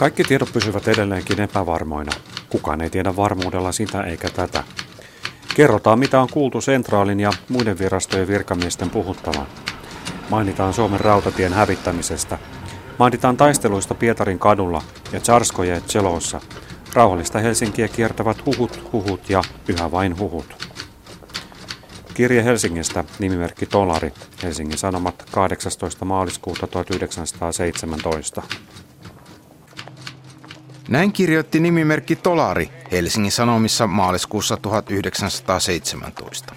Kaikki tiedot pysyvät edelleenkin epävarmoina. Kukaan ei tiedä varmuudella sitä eikä tätä. Kerrotaan, mitä on kuultu sentraalin ja muiden virastojen virkamiesten puhuttavan. Mainitaan Suomen rautatien hävittämisestä. Mainitaan taisteluista Pietarin kadulla ja Tsarskoje Tselossa. Rauhallista Helsinkiä kiertävät huhut, huhut ja yhä vain huhut. Kirje Helsingistä, nimimerkki Tolari, Helsingin Sanomat 18. maaliskuuta 1917. Näin kirjoitti nimimerkki Tolari Helsingin Sanomissa maaliskuussa 1917.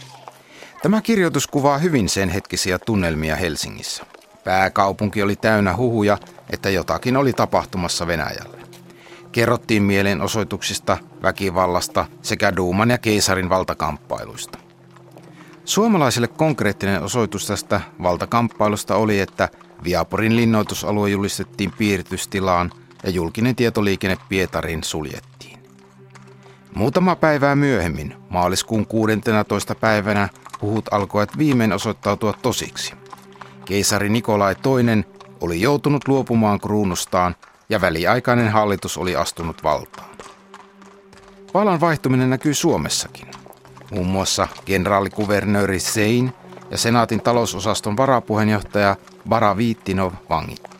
Tämä kirjoitus kuvaa hyvin sen hetkisiä tunnelmia Helsingissä. Pääkaupunki oli täynnä huhuja, että jotakin oli tapahtumassa Venäjällä. Kerrottiin mielenosoituksista, väkivallasta sekä Duuman ja keisarin valtakamppailuista. Suomalaisille konkreettinen osoitus tästä valtakamppailusta oli, että Viaporin linnoitusalue julistettiin piiritystilaan ja julkinen tietoliikenne Pietarin suljettiin. Muutama päivää myöhemmin, maaliskuun 16. päivänä, huhut alkoivat viimein osoittautua tosiksi. Keisari Nikolai II oli joutunut luopumaan kruunustaan ja väliaikainen hallitus oli astunut valtaan. Vallan vaihtuminen näkyy Suomessakin. Muun muassa kenraalikuvernööri Sein ja senaatin talousosaston varapuheenjohtaja Bara Viittinov vangittiin.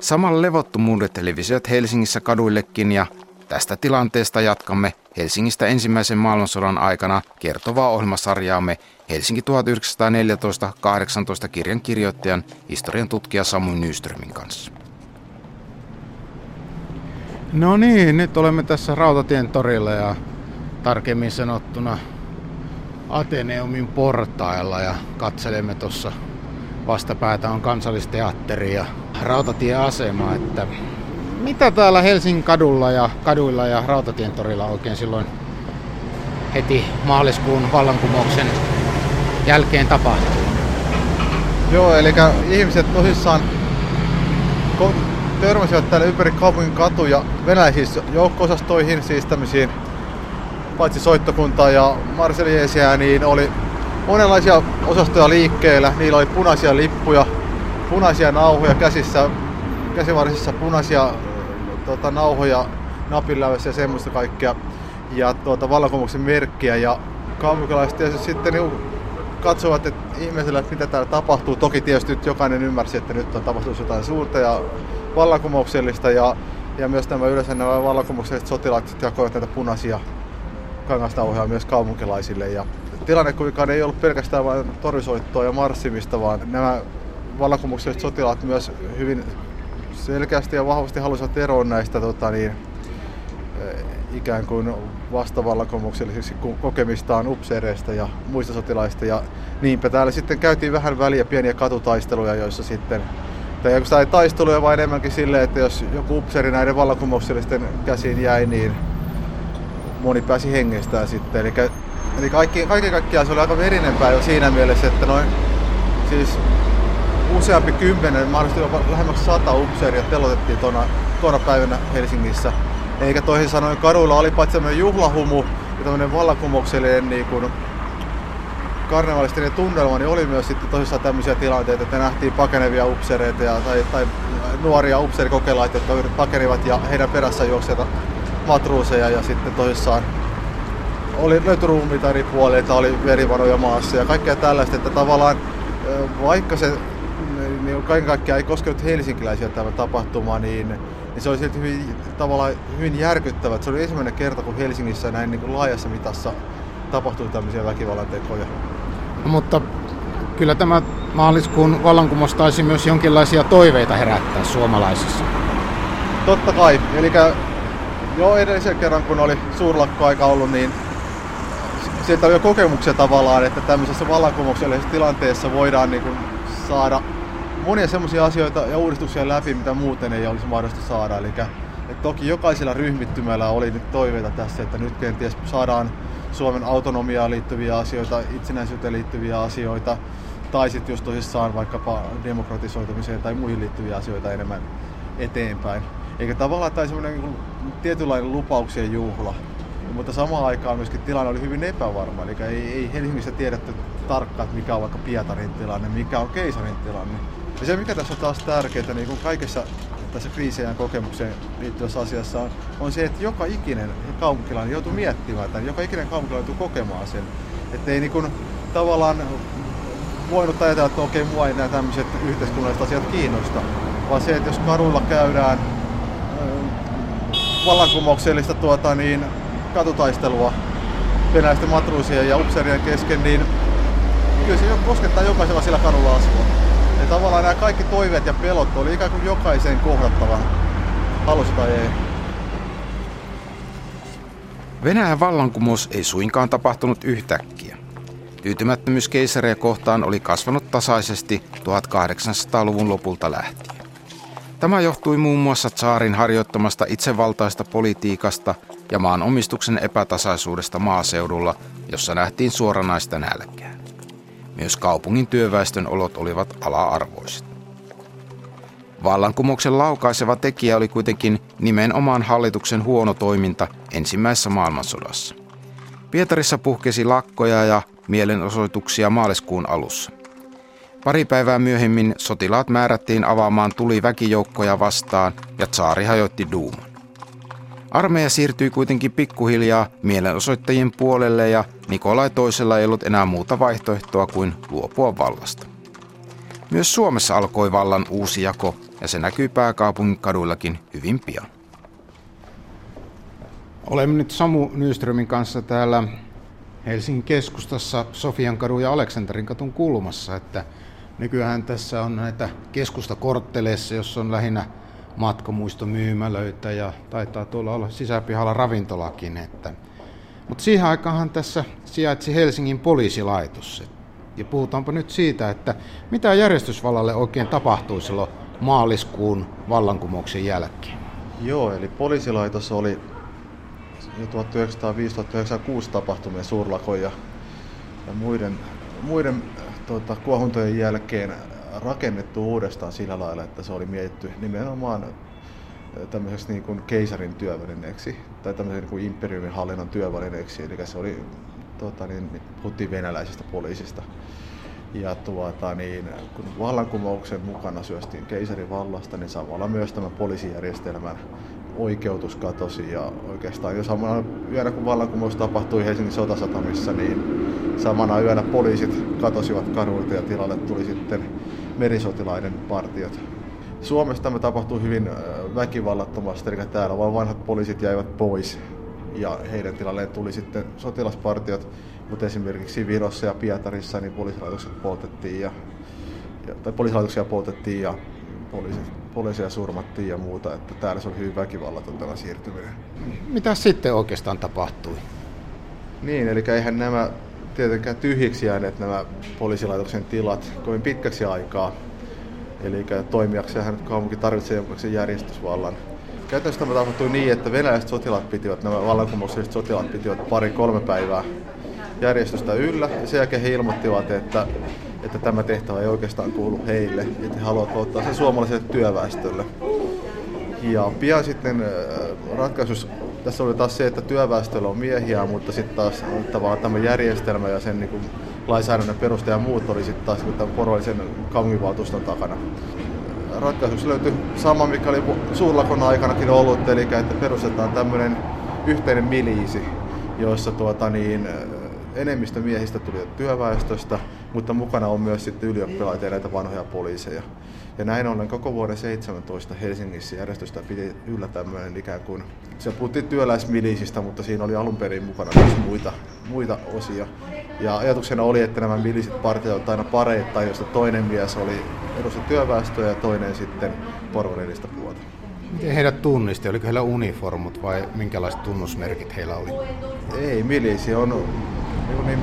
Samalla levottomuudet levisivät Helsingissä kaduillekin ja tästä tilanteesta jatkamme Helsingistä ensimmäisen maailmansodan aikana kertovaa ohjelmasarjaamme Helsinki 1914-18 kirjan kirjoittajan historian tutkija Samu Nyströmin kanssa. No niin, nyt olemme tässä Rautatien torilla ja tarkemmin sanottuna Ateneumin portailla ja katselemme tuossa vastapäätä on kansallisteatteri ja rautatieasema, että mitä täällä Helsingin kadulla ja kaduilla ja Rautatien torilla oikein silloin heti maaliskuun vallankumouksen jälkeen tapahtuu? Joo, eli ihmiset tosissaan törmäsivät täällä ympäri kaupungin katuja venäläisiin joukko-osastoihin, siis tämmöisiin paitsi soittokuntaa ja Marseljeesiä, niin oli monenlaisia osastoja liikkeellä. Niillä oli punaisia lippuja, punaisia nauhoja käsissä, käsivarsissa punaisia tota, nauhoja napinläydessä ja semmoista kaikkea. Ja tuota, vallankumouksen merkkiä. Ja kaupunkilaiset tietysti sitten niin katsovat että ihmisellä, että mitä täällä tapahtuu. Toki tietysti nyt jokainen ymmärsi, että nyt on tapahtunut jotain suurta ja vallankumouksellista. Ja, ja myös nämä yleensä nämä vallankumoukselliset sotilaat jakoivat näitä punaisia kangastauhoja myös kaupunkilaisille. Ja tilanne kuitenkaan ei ollut pelkästään vain torisoittoa ja marssimista, vaan nämä vallankumoukselliset sotilaat myös hyvin selkeästi ja vahvasti halusivat eroon näistä tota, niin, eh, ikään kuin vastavallankumouksellisiksi kokemistaan upseereista ja muista sotilaista. Ja niinpä täällä sitten käytiin vähän väliä pieniä katutaisteluja, joissa sitten tai ei taisteluja, vaan enemmänkin silleen, että jos joku upseeri näiden vallankumouksellisten käsiin jäi, niin moni pääsi hengestään sitten. Eli, eli kaikki, kaiken kaikkiaan se oli aika verinen päivä siinä mielessä, että noin siis useampi kymmenen, mahdollisesti jopa lähemmäksi sata upseeria telotettiin tuona, tuona päivänä Helsingissä. Eikä toisin sanoen kaduilla oli paitsi tämmöinen juhlahumu ja tämmöinen vallankumouksellinen niin karnevalistinen tunnelma, niin oli myös sitten tosissaan tämmöisiä tilanteita, että nähtiin pakenevia upseereita ja, tai, tai nuoria upseerikokelaita, jotka pakenivat ja heidän perässä juoksijoita matruuseja ja sitten tosissaan oli löytyi ruumiita eri puolilta, oli verivanoja maassa ja kaikkea tällaista, että tavallaan vaikka se niin kaiken kaikkiaan ei koskenut helsinkiläisiä tämä tapahtuma, niin, niin se oli silti hyvin, tavallaan hyvin järkyttävä. Se oli ensimmäinen kerta, kun Helsingissä näin niin kuin laajassa mitassa tapahtui tämmöisiä väkivallan tekoja. No, mutta kyllä tämä maaliskuun vallankumous taisi myös jonkinlaisia toiveita herättää suomalaisissa. Totta kai. Eli Joo, edellisen kerran kun oli suurlakkoaika ollut, niin sieltä oli jo kokemuksia tavallaan, että tämmöisessä vallankumouksellisessa tilanteessa voidaan niin kuin saada monia semmoisia asioita ja uudistuksia läpi, mitä muuten ei olisi mahdollista saada. Eli että toki jokaisella ryhmittymällä oli nyt toiveita tässä, että nyt kenties saadaan Suomen autonomiaan liittyviä asioita, itsenäisyyteen liittyviä asioita, tai sitten just tosissaan vaikkapa demokratisoitumiseen tai muihin liittyviä asioita enemmän eteenpäin. Eikä tavallaan tämä semmoinen niin tietynlainen lupauksien juhla. Mutta samaan aikaan myöskin tilanne oli hyvin epävarma. Eli ei, ei Helsingissä tiedetty tarkkaan, mikä on vaikka Pietarin tilanne, mikä on keisarin tilanne. Ja se mikä tässä on taas tärkeää, niin kuin kaikessa tässä kriisien kokemukseen liittyvässä asiassa on, on se, että joka ikinen kaupunkilainen joutuu miettimään tämän, joka ikinen kaupunkilainen joutuu kokemaan sen. Että ei niin kuin, tavallaan voinut ajatella, että okei, mua ei nämä tämmöiset yhteiskunnalliset asiat kiinnosta, vaan se, että jos kadulla käydään vallankumouksellista tuota, niin, katutaistelua venäläisten matruusien ja upseerien kesken, niin kyllä se koskettaa jokaisella sillä kadulla asua. Ja tavallaan nämä kaikki toiveet ja pelot oli ikään kuin jokaisen kohdattavan, halusi tai ei. Venäjän vallankumous ei suinkaan tapahtunut yhtäkkiä. Tyytymättömyys keisaria kohtaan oli kasvanut tasaisesti 1800-luvun lopulta lähtien. Tämä johtui muun muassa saarin harjoittamasta itsevaltaista politiikasta ja maan omistuksen epätasaisuudesta maaseudulla, jossa nähtiin suoranaista nälkää. Myös kaupungin työväestön olot olivat ala-arvoiset. Vallankumouksen laukaiseva tekijä oli kuitenkin nimenomaan hallituksen huono toiminta ensimmäisessä maailmansodassa. Pietarissa puhkesi lakkoja ja mielenosoituksia maaliskuun alussa. Pari päivää myöhemmin sotilaat määrättiin avaamaan tuli väkijoukkoja vastaan ja tsaari hajoitti Duuman. Armeija siirtyi kuitenkin pikkuhiljaa mielenosoittajien puolelle ja Nikolai toisella ei ollut enää muuta vaihtoehtoa kuin luopua vallasta. Myös Suomessa alkoi vallan uusi jako ja se näkyy pääkaupungin kaduillakin hyvin pian. Olemme nyt Samu Nyströmin kanssa täällä Helsingin keskustassa Sofian kadun ja Aleksanterin katun kulmassa, että nykyään tässä on näitä keskustakortteleissa, jossa on lähinnä matkamuistomyymälöitä ja taitaa tuolla olla sisäpihalla ravintolakin. Että. Mutta siihen aikaanhan tässä sijaitsi Helsingin poliisilaitos. Ja puhutaanpa nyt siitä, että mitä järjestysvallalle oikein tapahtui silloin maaliskuun vallankumouksen jälkeen. Joo, eli poliisilaitos oli jo 1905-1906 tapahtumien suurlakoja ja muiden, muiden tuota, kuohuntojen jälkeen rakennettu uudestaan sillä lailla, että se oli mietitty nimenomaan tämmöiseksi niin kuin keisarin työvälineeksi tai tämmöisen niin kuin imperiumin hallinnon työvälineeksi. Eli se oli, tuota, niin, puhuttiin venäläisestä poliisista. Ja tuota, niin, kun vallankumouksen mukana syöstiin keisarin vallasta, niin samalla myös tämä poliisijärjestelmän oikeutus katosi ja oikeastaan jo samana yönä kun vallankumous tapahtui Helsingin sotasatamissa, niin samana yönä poliisit katosivat kaduilta ja tilalle tuli sitten merisotilaiden partiot. Suomessa tämä tapahtui hyvin väkivallattomasti, eli täällä vain vanhat poliisit jäivät pois ja heidän tilalleen tuli sitten sotilaspartiot, mutta esimerkiksi Virossa ja Pietarissa niin poliisilaitokset poltettiin ja, ja tai poliisilaitoksia poltettiin ja poliisit poliisia surmattiin ja muuta, että täällä se oli hyvin väkivallaton tämä siirtyminen. Mitä sitten oikeastaan tapahtui? Niin, eli eihän nämä tietenkään tyhjiksi jääneet nämä poliisilaitoksen tilat kovin pitkäksi aikaa. Eli toimijakseen kaupunki tarvitsee jonkinlaisen järjestysvallan. Käytännössä tämä tapahtui niin, että venäläiset sotilaat pitivät, nämä vallankumoukselliset sotilaat pitivät pari-kolme päivää järjestystä yllä. Ja sen jälkeen he ilmoittivat, että että tämä tehtävä ei oikeastaan kuulu heille, että he haluavat ottaa sen suomalaiselle työväestölle. Ja pian sitten äh, ratkaisus tässä oli taas se, että työväestöllä on miehiä, mutta sitten taas tavallaan tämä järjestelmä ja sen niin kuin, lainsäädännön peruste ja muut oli sitten taas niin tämän porollisen kaupunginvaltuuston takana. Ratkaisu löytyi sama, mikä oli suurlakon aikanakin ollut, eli että perustetaan tämmöinen yhteinen miliisi, joissa tuota, niin, enemmistö miehistä tuli työväestöstä, mutta mukana on myös sitten ylioppilaita ja näitä vanhoja poliiseja. Ja näin ollen koko vuoden 17 Helsingissä järjestöstä piti yllä tämmöinen ikään kuin, se puhuttiin työläismilisistä, mutta siinä oli alun perin mukana myös muita, muita osia. Ja ajatuksena oli, että nämä milisit partioivat aina pareittain, josta toinen mies oli edusta työväestöä ja toinen sitten porvarillista puolta. Miten heidät tunnisti? Oliko heillä uniformut vai minkälaiset tunnusmerkit heillä oli? Ei, milisi on niin, niin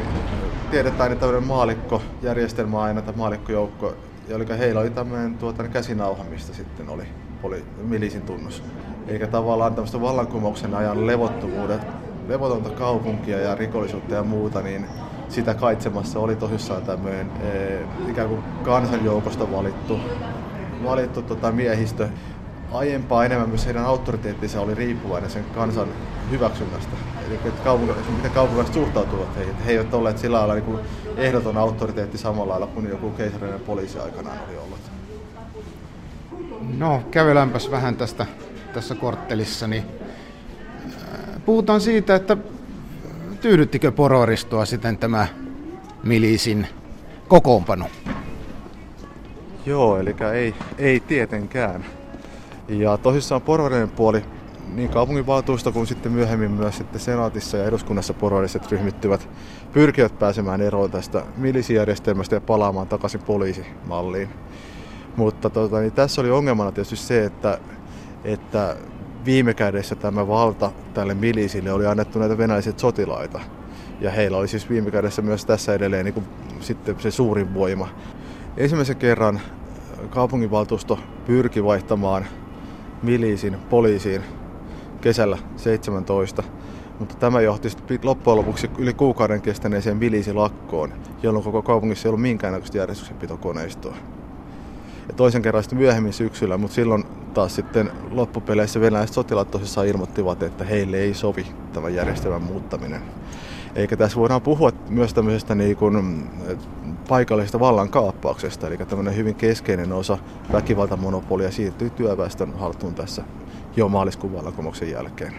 tiedetään, että tämmöinen maalikkojärjestelmä aina, tai maalikkojoukko, eli heillä oli tämmöinen tuota, niin käsinauha, mistä sitten oli, oli milisin tunnus. Eikä tavallaan tämmöistä vallankumouksen ajan levottomuudet, levotonta kaupunkia ja rikollisuutta ja muuta, niin sitä kaitsemassa oli tosissaan tämmöinen e, ikään kuin kansanjoukosta valittu, valittu tota, miehistö, aiempaa enemmän myös heidän auktoriteettinsa oli riippuvainen sen kansan hyväksynnästä. Eli että kaupungilaiset, miten kaupunkilaiset suhtautuvat heihin. He eivät olleet sillä lailla niin ehdoton auktoriteetti samalla lailla kuin joku keisarinen poliisi aikanaan oli ollut. No, käveläänpäs vähän tästä tässä korttelissa, niin äh, puhutaan siitä, että tyydyttikö pororistoa sitten tämä milisin kokoonpano? Joo, eli ei, ei tietenkään. Ja tosissaan porvarinen puoli, niin kaupunginvaltuusto kuin sitten myöhemmin myös sitten senaatissa ja eduskunnassa porvariset ryhmittyvät pyrkivät pääsemään eroon tästä milisijärjestelmästä ja palaamaan takaisin poliisimalliin. Mutta tota, niin tässä oli ongelmana tietysti se, että, että viime kädessä tämä valta tälle milisille oli annettu näitä venäläiset sotilaita. Ja heillä oli siis viime kädessä myös tässä edelleen niin kuin, sitten se suurin voima. Ensimmäisen kerran kaupunginvaltuusto pyrki vaihtamaan miliisin poliisiin kesällä 17, mutta tämä johti loppujen lopuksi yli kuukauden kestäneeseen miliisilakkoon, jolloin koko kaupungissa ei ollut minkäännäköistä järjestyksenpitokoneistoa. Ja toisen kerran sitten myöhemmin syksyllä, mutta silloin taas sitten loppupeleissä venäläiset sotilaat tosissaan ilmoittivat, että heille ei sovi tämä järjestelmän muuttaminen. Eikä tässä voidaan puhua myös tämmöisestä niin kuin paikallisesta vallankaappauksesta, eli tämmöinen hyvin keskeinen osa väkivaltamonopolia siirtyi työväestön haltuun tässä jo maaliskuun vallankumouksen jälkeen.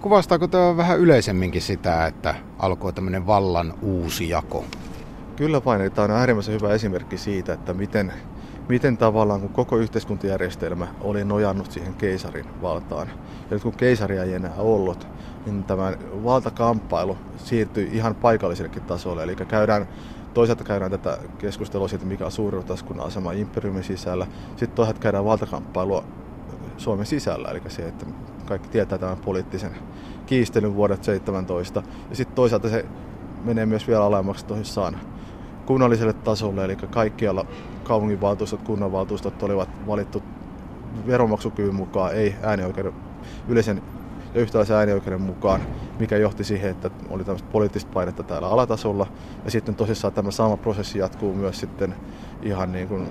Kuvastaako tämä vähän yleisemminkin sitä, että alkoi tämmöinen vallan uusi jako? Kyllä vain, tämä on äärimmäisen hyvä esimerkki siitä, että miten, miten tavallaan kun koko yhteiskuntajärjestelmä oli nojannut siihen keisarin valtaan. Ja nyt kun keisaria ei enää ollut, niin tämä valtakamppailu siirtyi ihan paikallisellekin tasolle. Eli käydään toisaalta käydään tätä keskustelua siitä, mikä on suurruhtaskunnan asema imperiumin sisällä. Sitten toisaalta käydään valtakamppailua Suomen sisällä, eli se, että kaikki tietää tämän poliittisen kiistelyn vuodet 17. Ja sitten toisaalta se menee myös vielä alemmaksi tosissaan kunnalliselle tasolle, eli kaikkialla kaupunginvaltuustot, kunnanvaltuustot olivat valittu veronmaksukyvyn mukaan, ei äänioikeuden, yleisen ja yhtäläisen äänioikeuden mukaan, mikä johti siihen, että oli tämmöistä poliittista painetta täällä alatasolla. Ja sitten tosissaan tämä sama prosessi jatkuu myös sitten ihan niin kuin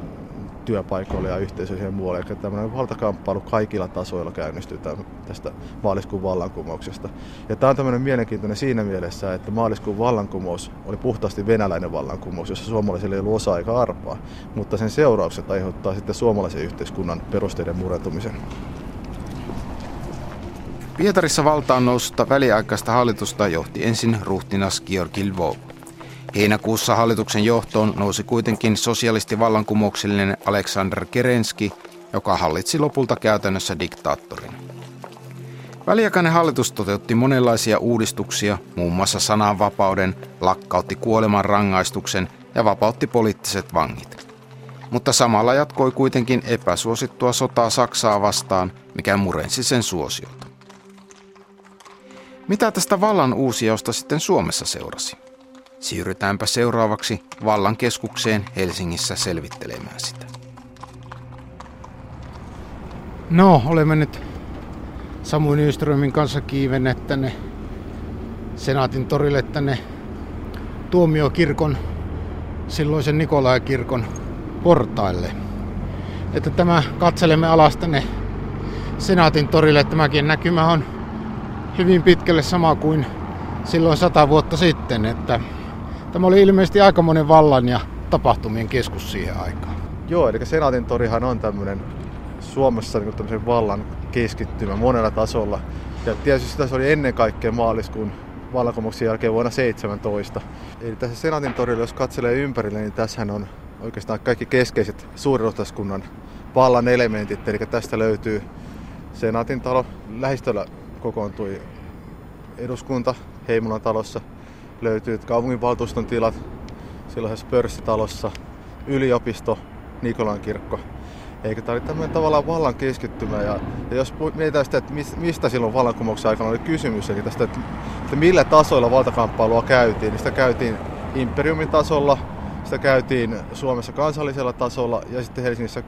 työpaikoille ja yhteisöihin ja muualle. Eli tämmöinen valtakamppailu kaikilla tasoilla käynnistyy tästä maaliskuun vallankumouksesta. Ja tämä on tämmöinen mielenkiintoinen siinä mielessä, että maaliskuun vallankumous oli puhtaasti venäläinen vallankumous, jossa suomalaisille ei ollut osa aika arpaa, mutta sen seuraukset aiheuttaa sitten suomalaisen yhteiskunnan perusteiden murentumisen. Pietarissa valtaan noususta väliaikaista hallitusta johti ensin ruhtinas Georgi Lvov. Heinäkuussa hallituksen johtoon nousi kuitenkin sosialistivallankumouksellinen Aleksander Kerenski, joka hallitsi lopulta käytännössä diktaattorin. Väliaikainen hallitus toteutti monenlaisia uudistuksia, muun muassa sananvapauden, lakkautti kuoleman rangaistuksen ja vapautti poliittiset vangit. Mutta samalla jatkoi kuitenkin epäsuosittua sotaa Saksaa vastaan, mikä murensi sen suosiota. Mitä tästä vallan uusiosta sitten Suomessa seurasi? Siirrytäänpä seuraavaksi vallan keskukseen Helsingissä selvittelemään sitä. No, olemme nyt Samu Nyströmin kanssa kiivenneet tänne Senaatin torille tänne tuomiokirkon, silloisen Nikolai-kirkon portaille. Että tämä katselemme alas tänne Senaatin torille. Tämäkin näkymä on hyvin pitkälle sama kuin silloin sata vuotta sitten, että Tämä oli ilmeisesti aikamoinen vallan ja tapahtumien keskus siihen aikaan. Joo, eli Senaatin torihan on tämmöinen Suomessa niin tämmöisen vallan keskittymä monella tasolla. Ja tietysti se oli ennen kaikkea maaliskuun vallankumouksen jälkeen vuonna 17. Eli tässä Senaatin torilla, jos katselee ympärille, niin tässä on oikeastaan kaikki keskeiset suurruhtaskunnan vallan elementit. Eli tästä löytyy Senaatin talo, lähistöllä kokoontui eduskunta Heimolan talossa – löytyy kaupunginvaltuuston tilat silloisessa pörssitalossa, yliopisto, Nikolan kirkko. Eikä tämä oli tämmöinen tavallaan vallan keskittymä. Ja, ja jos mietitään sitä, että mistä silloin vallankumouksen aikana oli kysymys, eli tästä, että, että millä tasoilla valtakamppailua käytiin, niin sitä käytiin imperiumin tasolla, sitä käytiin Suomessa kansallisella tasolla ja sitten Helsingissä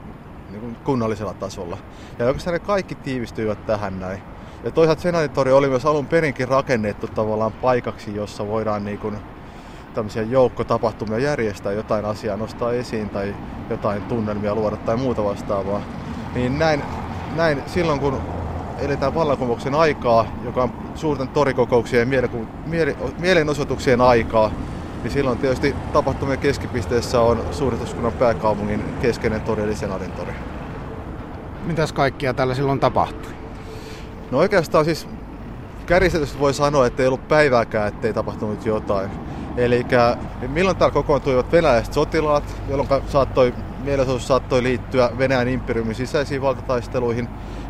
niin kunnallisella tasolla. Ja oikeastaan ne kaikki tiivistyivät tähän näin. Ja toisaalta Senaattori oli myös alun perinkin rakennettu tavallaan paikaksi, jossa voidaan niin kuin tämmöisiä joukkotapahtumia järjestää, jotain asiaa nostaa esiin tai jotain tunnelmia luoda tai muuta vastaavaa. Niin näin, näin silloin kun eletään vallankumouksen aikaa, joka on suurten torikokouksien ja mielenosoituksien aikaa, niin silloin tietysti tapahtumien keskipisteessä on suuristuskunnan pääkaupungin keskeinen tori eli Senaatin. Mitäs kaikkia tällä silloin tapahtui? No oikeastaan siis kärjistetysti voi sanoa, että ei ollut päivääkään, ettei tapahtunut jotain. Eli milloin täällä kokoontuivat venäläiset sotilaat, jolloin saattoi, mielenosoitus saattoi liittyä Venäjän imperiumin sisäisiin valtataisteluihin.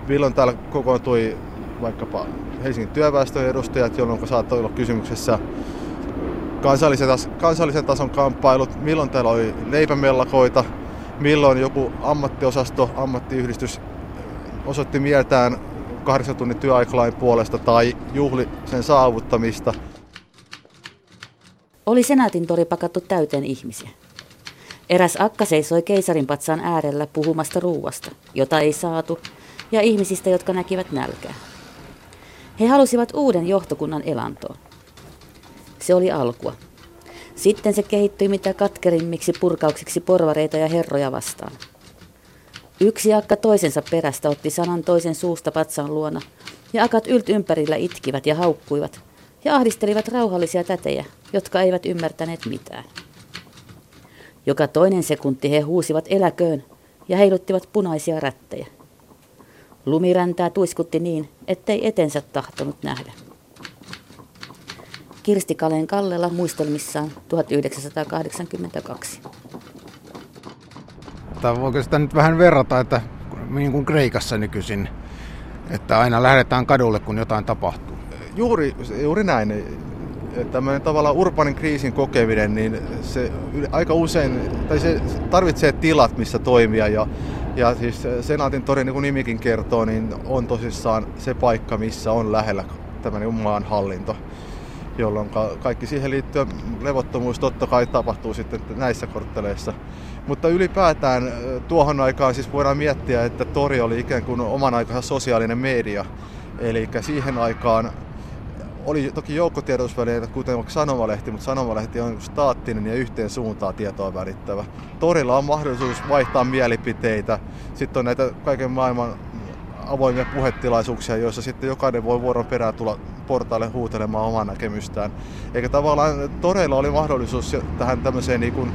Milloin täällä kokoontui vaikkapa Helsingin työväestön edustajat, jolloin saattoi olla kysymyksessä kansallisen, tas- kansallisen tason kamppailut, milloin täällä oli leipämellakoita, milloin joku ammattiosasto, ammattiyhdistys osoitti mieltään kahdeksan tunnin työaikalain puolesta tai juhli sen saavuttamista. Oli senaatin tori pakattu täyteen ihmisiä. Eräs akka seisoi keisarin patsaan äärellä puhumasta ruuasta, jota ei saatu, ja ihmisistä, jotka näkivät nälkää. He halusivat uuden johtokunnan elantoon. Se oli alkua. Sitten se kehittyi mitä katkerimmiksi purkauksiksi porvareita ja herroja vastaan. Yksi akka toisensa perästä otti sanan toisen suusta patsaan luona, ja akat ylt ympärillä itkivät ja haukkuivat, ja ahdistelivat rauhallisia tätejä, jotka eivät ymmärtäneet mitään. Joka toinen sekunti he huusivat eläköön ja heiluttivat punaisia rättejä. Lumiräntää tuiskutti niin, ettei etensä tahtonut nähdä. Kirsti Kaleen Kallela muistelmissaan 1982. Tai voiko sitä nyt vähän verrata, että niin kuin Kreikassa nykyisin, että aina lähdetään kadulle, kun jotain tapahtuu? Juuri, juuri näin. Tämmöinen tavallaan urbanin kriisin kokeminen, niin se aika usein, tai se tarvitsee tilat, missä toimia. Ja, ja siis Senaatin tori, niin kuin nimikin kertoo, niin on tosissaan se paikka, missä on lähellä tämmöinen maan hallinto jolloin kaikki siihen liittyen levottomuus totta kai tapahtuu sitten näissä kortteleissa. Mutta ylipäätään tuohon aikaan siis voidaan miettiä, että tori oli ikään kuin oman aikansa sosiaalinen media. Eli siihen aikaan oli toki joukkotiedotusvälineitä, kuten vaikka sanomalehti, mutta sanomalehti on staattinen ja yhteen suuntaan tietoa välittävä. Torilla on mahdollisuus vaihtaa mielipiteitä. Sitten on näitä kaiken maailman avoimia puhetilaisuuksia, joissa sitten jokainen voi vuoron perään tulla portaille huutelemaan omaa näkemystään. Eikä tavallaan toreilla oli mahdollisuus tähän tämmöiseen niin kuin,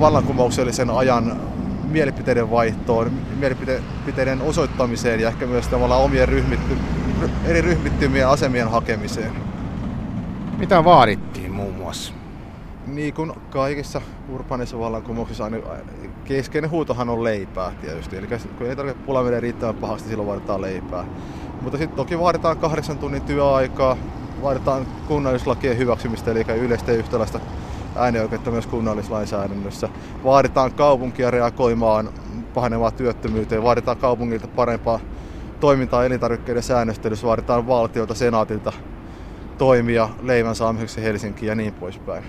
vallankumouksellisen ajan mielipiteiden vaihtoon, mielipiteiden osoittamiseen ja ehkä myös tavallaan omien ryhmitty, eri ryhmittymien asemien hakemiseen. Mitä vaadittiin muun muassa? Niin kuin kaikissa urbaanissa vallankumouksissa aina keskeinen huutohan on leipää tietysti. Eli kun ei tarvitse pula menee riittävän pahasti, silloin vaaditaan leipää. Mutta sitten toki vaaditaan kahdeksan tunnin työaikaa, vaaditaan kunnallislakien hyväksymistä, eli yleistä ja yhtäläistä äänioikeutta myös kunnallislainsäädännössä. Vaaditaan kaupunkia reagoimaan pahenevaan työttömyyteen, vaaditaan kaupungilta parempaa toimintaa elintarvikkeiden säännöstelyssä, vaaditaan valtiolta, senaatilta toimia leivän saamiseksi Helsinkiin ja niin poispäin.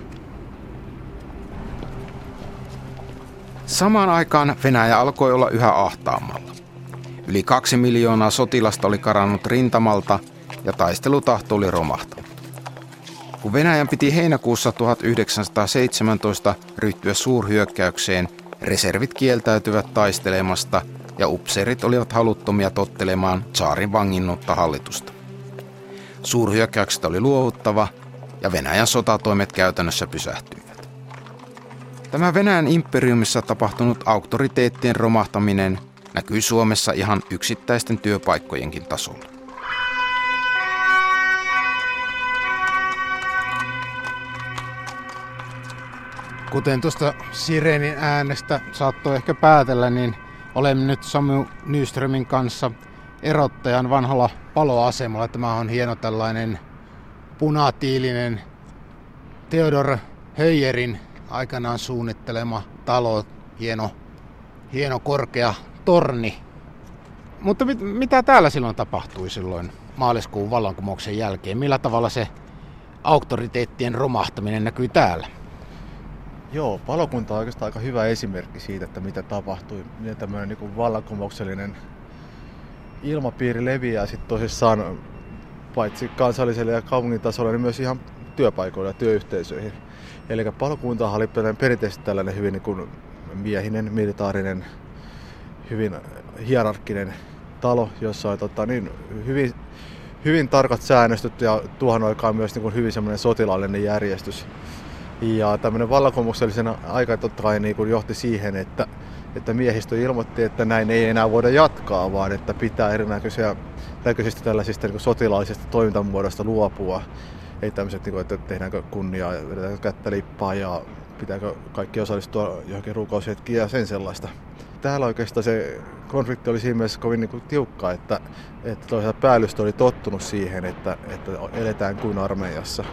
Samaan aikaan Venäjä alkoi olla yhä ahtaammalla. Yli kaksi miljoonaa sotilasta oli karannut rintamalta ja taistelutahto oli romahtanut. Kun Venäjän piti heinäkuussa 1917 ryhtyä suurhyökkäykseen, reservit kieltäytyvät taistelemasta ja upseerit olivat haluttomia tottelemaan saarin vanginnutta hallitusta. Suurhyökkäyksestä oli luovuttava ja Venäjän sotatoimet käytännössä pysähtyivät. Tämä Venäjän imperiumissa tapahtunut auktoriteettien romahtaminen näkyy Suomessa ihan yksittäisten työpaikkojenkin tasolla. Kuten tuosta Sirenin äänestä saattoi ehkä päätellä, niin olemme nyt Samu Nyströmin kanssa erottajan vanhalla paloasemalla. Tämä on hieno tällainen punatiilinen Theodor Höyerin aikanaan suunnittelema talo. Hieno, hieno korkea torni. Mutta mit, mitä täällä silloin tapahtui silloin maaliskuun vallankumouksen jälkeen? Millä tavalla se auktoriteettien romahtaminen näkyy täällä? Joo, palokunta on oikeastaan aika hyvä esimerkki siitä, että mitä tapahtui. Miten tämmöinen niin vallankumouksellinen ilmapiiri leviää sitten tosissaan paitsi kansalliselle ja kaupungin tasolle, niin myös ihan työpaikoille ja työyhteisöihin. Eli palokunta oli perinteisesti tällainen hyvin niin kuin miehinen, militaarinen, hyvin hierarkkinen talo, jossa on tota, niin, hyvin, hyvin tarkat säännöstöt ja tuohon aikaan myös niin kuin hyvin semmoinen sotilaallinen järjestys. Ja tämmöinen vallankumouksellisen aika totta kai niin kuin johti siihen, että että miehistö ilmoitti, että näin ei enää voida jatkaa, vaan että pitää erinäköisiä näköisistä tällaisista niin sotilaallisista toimintamuodoista luopua. Ei tämmöiset, niin että tehdäänkö kunniaa vedetäänkö kättä lippaa ja pitääkö kaikki osallistua johonkin rukoushetkiin ja sen sellaista. Täällä oikeastaan se konflikti oli siinä mielessä kovin niin kuin tiukka, että, että toisaalta päällystö oli tottunut siihen, että, että eletään kuin armeijassa.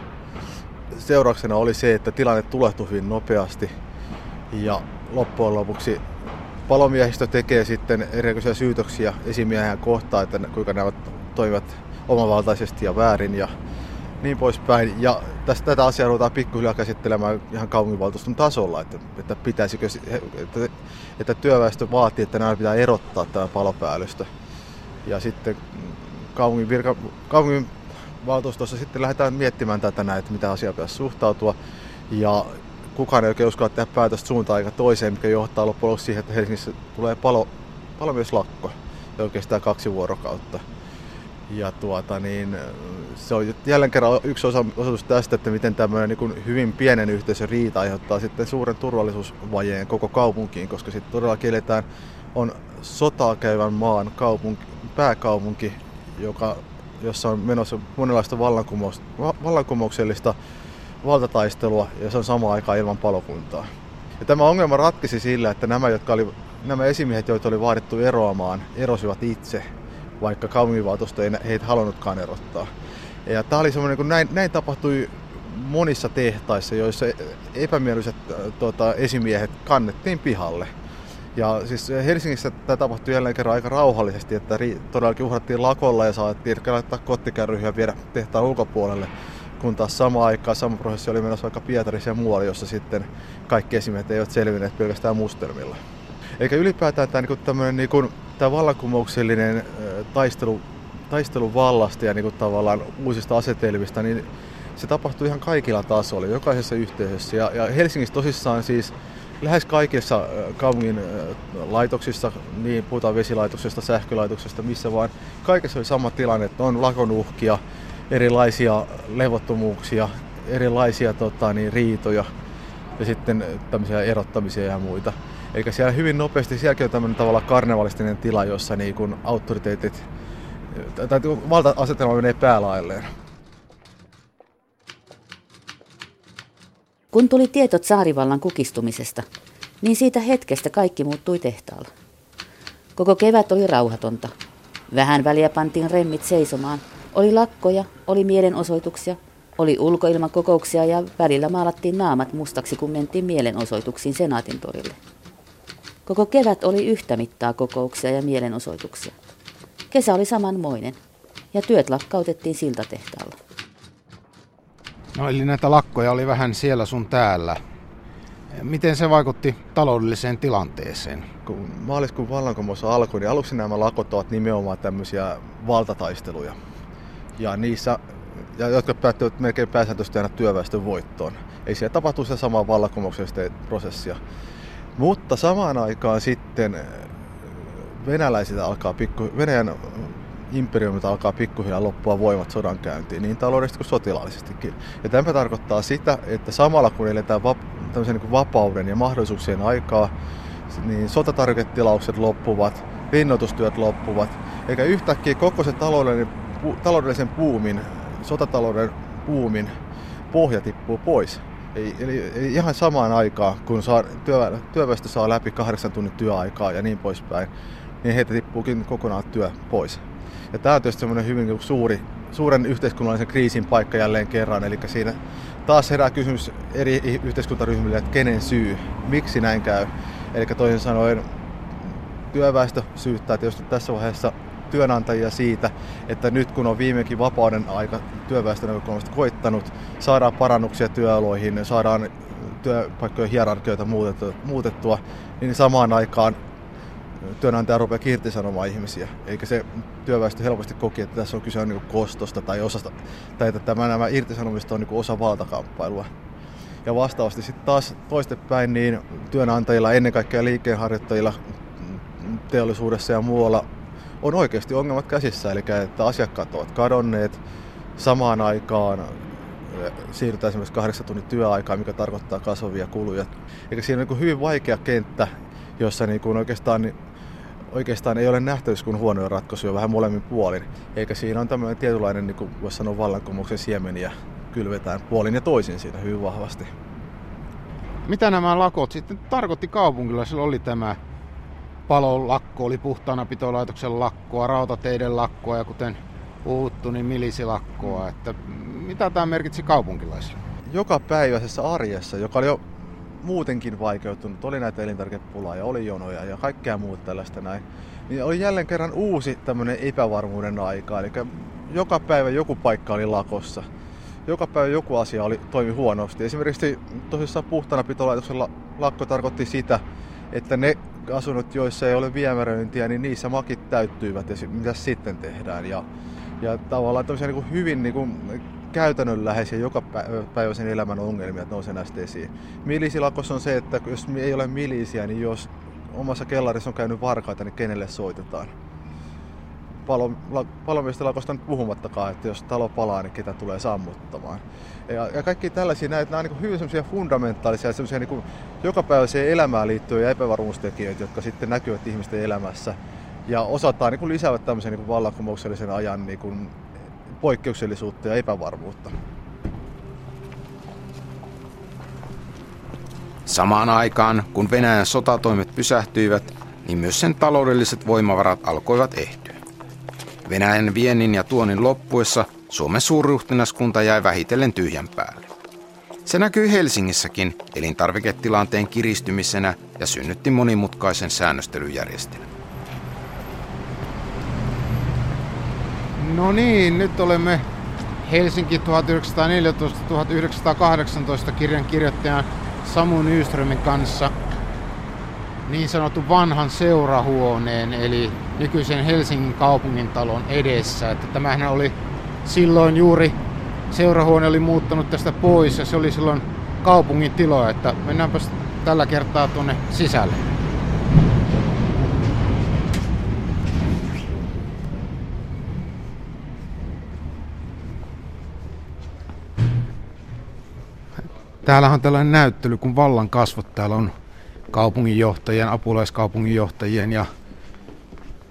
Seurauksena oli se, että tilanne tulehtui hyvin nopeasti ja loppujen lopuksi palomiehistö tekee sitten erilaisia syytöksiä esimiehen kohtaan, että kuinka nämä toimivat omavaltaisesti ja väärin ja niin poispäin. Ja tästä, tätä asiaa ruvetaan pikkuhiljaa käsittelemään ihan kaupunginvaltuuston tasolla, että, että pitäisikö, että, että työväestö vaatii, että nämä pitää erottaa tämä palopäällystö. Ja sitten kaupungin, virka, kaupungin valtuustossa sitten lähdetään miettimään tätä näin, että mitä asiaa pitäisi suhtautua. Ja kukaan ei oikein uskalla tehdä päätöstä suuntaan aika toiseen, mikä johtaa loppujen siihen, että Helsingissä tulee palo, lakko, joka kestää kaksi vuorokautta. Ja tuota, niin, se on jälleen kerran yksi osa, osoitus tästä, että miten tämmöinen niin hyvin pienen yhteisön riita aiheuttaa sitten suuren turvallisuusvajeen koko kaupunkiin, koska sitten todella eletään, on sotaa käyvän maan kaupunki, pääkaupunki, joka, jossa on menossa monenlaista vallankumouksellista valtataistelua ja se on samaan aikaan ilman palokuntaa. Ja tämä ongelma ratkesi sillä, että nämä, jotka oli, nämä esimiehet, joita oli vaadittu eroamaan, erosivat itse, vaikka kaupunginvaltuusto ei heitä halunnutkaan erottaa. Ja tämä oli semmoinen, kun näin, näin tapahtui monissa tehtaissa, joissa epämielyiset tuota, esimiehet kannettiin pihalle. Ja siis Helsingissä tämä tapahtui jälleen kerran aika rauhallisesti, että todellakin uhrattiin lakolla ja saatiin laittaa kottikärryjä ja viedä tehtaan ulkopuolelle kun taas sama aikaan sama prosessi oli menossa vaikka Pietarissa ja muualla, jossa sitten kaikki esimiehet eivät selvinneet pelkästään mustelmilla. Eikä ylipäätään tämä, niin tämmöinen, niin kuin, tämä vallankumouksellinen taistelu, taistelu vallasta ja niin kuin, tavallaan uusista asetelmista, niin se tapahtui ihan kaikilla tasoilla, jokaisessa yhteisössä. Ja, ja Helsingissä tosissaan siis lähes kaikissa kaupungin laitoksissa, niin puhutaan vesilaitoksesta, sähkölaitoksesta, missä vaan, kaikessa oli sama tilanne, että on lakon uhkia, erilaisia levottomuuksia, erilaisia tota, niin, riitoja ja sitten tämmöisiä erottamisia ja muita. Eikä siellä hyvin nopeasti, sielläkin on tämmöinen tavalla karnevalistinen tila, jossa niin kun autoriteetit tai valta-asetelma menee päälailleen. Kun tuli tietot saarivallan kukistumisesta, niin siitä hetkestä kaikki muuttui tehtaalla. Koko kevät oli rauhatonta. Vähän väliä pantiin remmit seisomaan oli lakkoja, oli mielenosoituksia, oli ulkoilmakokouksia ja välillä maalattiin naamat mustaksi, kun mentiin mielenosoituksiin Senaatin torille. Koko kevät oli yhtä mittaa kokouksia ja mielenosoituksia. Kesä oli samanmoinen ja työt lakkautettiin siltatehtaalla. No eli näitä lakkoja oli vähän siellä sun täällä. Miten se vaikutti taloudelliseen tilanteeseen? Kun maaliskuun vallankumous alkoi, niin aluksi nämä lakot ovat nimenomaan tämmöisiä valtataisteluja ja niissä ja jotka päättyvät melkein pääsääntöisesti aina työväestön voittoon. Ei siellä tapahtu se sama vallankumouksellista prosessia. Mutta samaan aikaan sitten venäläiset alkaa pikku, Venäjän imperiumit alkaa pikkuhiljaa loppua voimat sodan käyntiin, niin taloudellisesti kuin sotilaallisestikin. Ja tämä tarkoittaa sitä, että samalla kun eletään vap, niin vapauden ja mahdollisuuksien aikaa, niin sotatarviketilaukset loppuvat, linnoitustyöt loppuvat, eikä yhtäkkiä koko se taloudellinen taloudellisen puumin, sotatalouden puumin pohja tippuu pois. Eli, eli, eli ihan samaan aikaan, kun saa, työ, työväestö saa läpi kahdeksan tunnin työaikaa ja niin poispäin, niin heitä tippuukin kokonaan työ pois. Ja tämä on tietysti semmoinen hyvin suuri, suuren yhteiskunnallisen kriisin paikka jälleen kerran. Eli siinä taas herää kysymys eri yhteiskuntaryhmille, että kenen syy, miksi näin käy. Eli toisin sanoen työväestö syyttää tietysti tässä vaiheessa työnantajia siitä, että nyt kun on viimeinkin vapauden aika työväestön näkökulmasta koittanut, saadaan parannuksia työoloihin, saadaan työpaikkojen hierarkioita muutettua, niin samaan aikaan työnantaja rupeaa irtisanomaan ihmisiä. Eikä se työväestö helposti koki, että tässä on kyse niin kostosta tai, osasta, tai että tämä, nämä irtisanomista on niin osa valtakamppailua. Ja vastaavasti sitten taas toistepäin, niin työnantajilla, ennen kaikkea liikkeenharjoittajilla teollisuudessa ja muualla on oikeasti ongelmat käsissä, eli että asiakkaat ovat kadonneet samaan aikaan eh, siirrytään esimerkiksi kahdeksan tunnin työaikaa, mikä tarkoittaa kasvavia kuluja. Eikä siinä on niin hyvin vaikea kenttä jossa niin kuin oikeastaan, oikeastaan ei ole nähtävissä kuin huonoja ratkaisuja vähän molemmin puolin. Eikä siinä on tämmöinen tietynlainen, niin kuin voisi sanoa, vallankumouksen siemeniä kylvetään puolin ja toisin siinä hyvin vahvasti. Mitä nämä lakot sitten tarkoitti kaupungilla? Sillä oli tämä palon lakko, oli puhtaana pitolaitoksen lakkoa, rautateiden lakkoa ja kuten puhuttu, niin milisilakkoa. Että mitä tämä merkitsi kaupunkilaisille? Joka päiväisessä arjessa, joka oli jo muutenkin vaikeutunut, oli näitä elintarvikepulaa ja oli jonoja ja kaikkea muuta tällaista näin, niin oli jälleen kerran uusi tämmöinen epävarmuuden aika. Eli joka päivä joku paikka oli lakossa. Joka päivä joku asia oli, toimi huonosti. Esimerkiksi tosissaan puhtana pitolaitoksella lakko tarkoitti sitä, että ne asunnot, joissa ei ole viemäröintiä, niin niissä makit täyttyivät ja mitä sitten tehdään. Ja, ja tavallaan tämmöisiä niin hyvin niin kuin käytännönläheisiä joka päiväisen elämän ongelmia nousee näistä esiin. Milisilakossa on se, että jos ei ole milisiä, niin jos omassa kellarissa on käynyt varkaita, niin kenelle soitetaan. Palo, palomiesten lakosta nyt puhumattakaan, että jos talo palaa, niin ketä tulee sammuttamaan. Ja, ja kaikki tällaisia näitä, nämä on niin hyvin semmoisia fundamentaalisia, semmoisia niin jokapäiväiseen elämään liittyviä epävarmuustekijöitä, jotka sitten näkyvät ihmisten elämässä. Ja osataan niin lisäävät tämmöisen niin vallankumouksellisen ajan niin kuin poikkeuksellisuutta ja epävarmuutta. Samaan aikaan, kun Venäjän sotatoimet pysähtyivät, niin myös sen taloudelliset voimavarat alkoivat ehtyä. Venäjän viennin ja tuonnin loppuessa Suomen suurruhtinaskunta jäi vähitellen tyhjän päälle. Se näkyi Helsingissäkin elintarviketilanteen kiristymisenä ja synnytti monimutkaisen säännöstelyjärjestelmän. No niin, nyt olemme Helsinki 1914-1918 kirjan kirjoittajan Samu Nyströmin kanssa niin sanotun vanhan seurahuoneen, eli nykyisen Helsingin kaupungin talon edessä. Että tämähän oli silloin juuri, seurahuone oli muuttanut tästä pois ja se oli silloin kaupungin tilo, että mennäänpä tällä kertaa tuonne sisälle. Täällä on tällainen näyttely, kun vallan kasvot täällä on kaupunginjohtajien, apulaiskaupunginjohtajien ja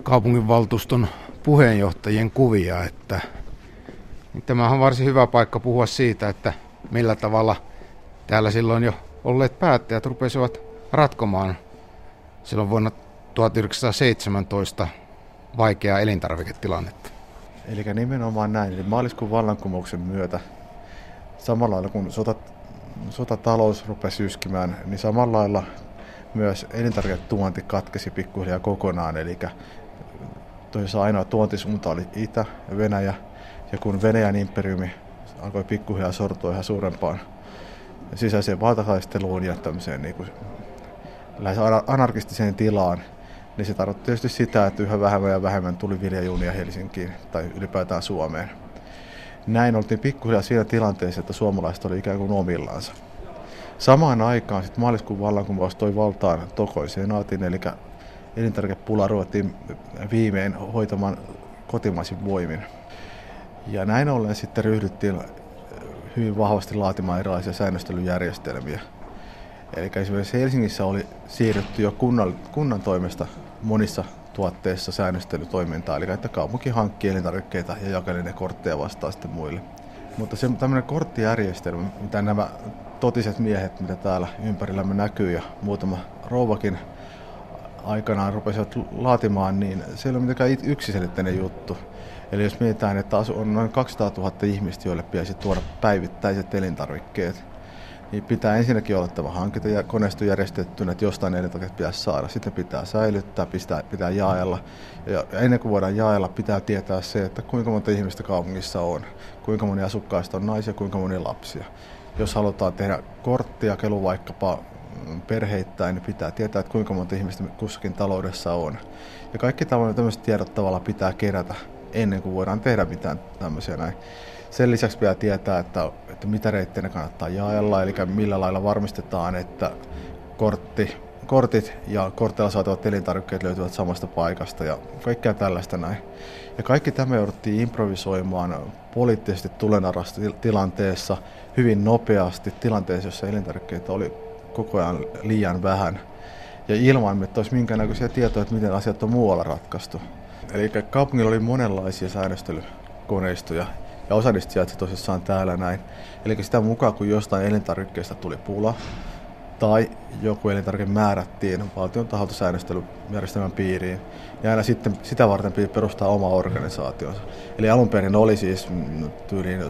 kaupunginvaltuuston puheenjohtajien kuvia, että niin tämä on varsin hyvä paikka puhua siitä, että millä tavalla täällä silloin jo olleet päättäjät rupesivat ratkomaan silloin vuonna 1917 vaikeaa elintarviketilannetta. Eli nimenomaan näin, eli maaliskuun vallankumouksen myötä samalla lailla kun sotat sotatalous rupesi yskimään, niin samalla lailla myös elintarviketuonti katkesi pikkuhiljaa kokonaan. Eli toisaalta ainoa tuontisuunta oli Itä ja Venäjä. Ja kun Venäjän imperiumi alkoi pikkuhiljaa sortua ihan suurempaan sisäiseen valtakaisteluun ja tämmöiseen niin kuin, lähes anarkistiseen tilaan, niin se tarkoitti tietysti sitä, että yhä vähemmän ja vähemmän tuli viljajunia Helsinkiin tai ylipäätään Suomeen näin oltiin pikkuhiljaa siinä tilanteessa, että suomalaiset oli ikään kuin omillaansa. Samaan aikaan sitten maaliskuun vallankumous toi valtaan Tokoi senaatin, eli elintarvikepula ruvettiin viimein hoitamaan kotimaisin voimin. Ja näin ollen sitten ryhdyttiin hyvin vahvasti laatimaan erilaisia säännöstelyjärjestelmiä. Eli esimerkiksi Helsingissä oli siirrytty jo kunnan, kunnan toimesta monissa tuotteissa säännöstelytoimintaa, eli että kaupunki hankkii elintarvikkeita ja jakelee ne kortteja vastaan sitten muille. Mutta se tämmöinen korttijärjestelmä, mitä nämä totiset miehet, mitä täällä ympärillämme näkyy ja muutama rouvakin aikanaan rupesivat laatimaan, niin se ei ole mitenkään yksiselitteinen juttu. Eli jos mietitään, että on noin 200 000 ihmistä, joille pitäisi tuoda päivittäiset elintarvikkeet, niin pitää ensinnäkin olla tämä hankinta ja koneisto järjestettynä, että jostain elintarvikkeet pitäisi saada. Sitten pitää säilyttää, pitää, pitää jaella. Ja ennen kuin voidaan jaella, pitää tietää se, että kuinka monta ihmistä kaupungissa on, kuinka moni asukkaista on naisia, kuinka moni lapsia. Jos halutaan tehdä korttia kelu vaikkapa perheittäin, niin pitää tietää, että kuinka monta ihmistä kussakin taloudessa on. Ja kaikki tämmöiset tiedot tavalla pitää kerätä ennen kuin voidaan tehdä mitään tämmöisiä näin. Sen lisäksi pitää tietää, että, että mitä reittejä kannattaa jaella, eli millä lailla varmistetaan, että kortti, kortit ja kortteilla saatavat elintarvikkeet löytyvät samasta paikasta ja kaikkea tällaista näin. Ja kaikki tämä jouduttiin improvisoimaan poliittisesti tulenarasta tilanteessa hyvin nopeasti, tilanteessa, jossa elintarvikkeita oli koko ajan liian vähän. ja ilman, että olisi minkäännäköisiä tietoja, että miten asiat on muualla ratkaistu. Eli kaupungilla oli monenlaisia säännöstelykoneistoja, ja osa niistä sijaitsi tosissaan täällä näin. Eli sitä mukaan, kun jostain elintarvikkeesta tuli pula, tai joku elintarvike määrättiin valtion taholta säännöstelyjärjestelmän piiriin, ja aina sitten sitä varten piti perustaa oma organisaationsa. Eli alun perin oli siis mm, tyyliin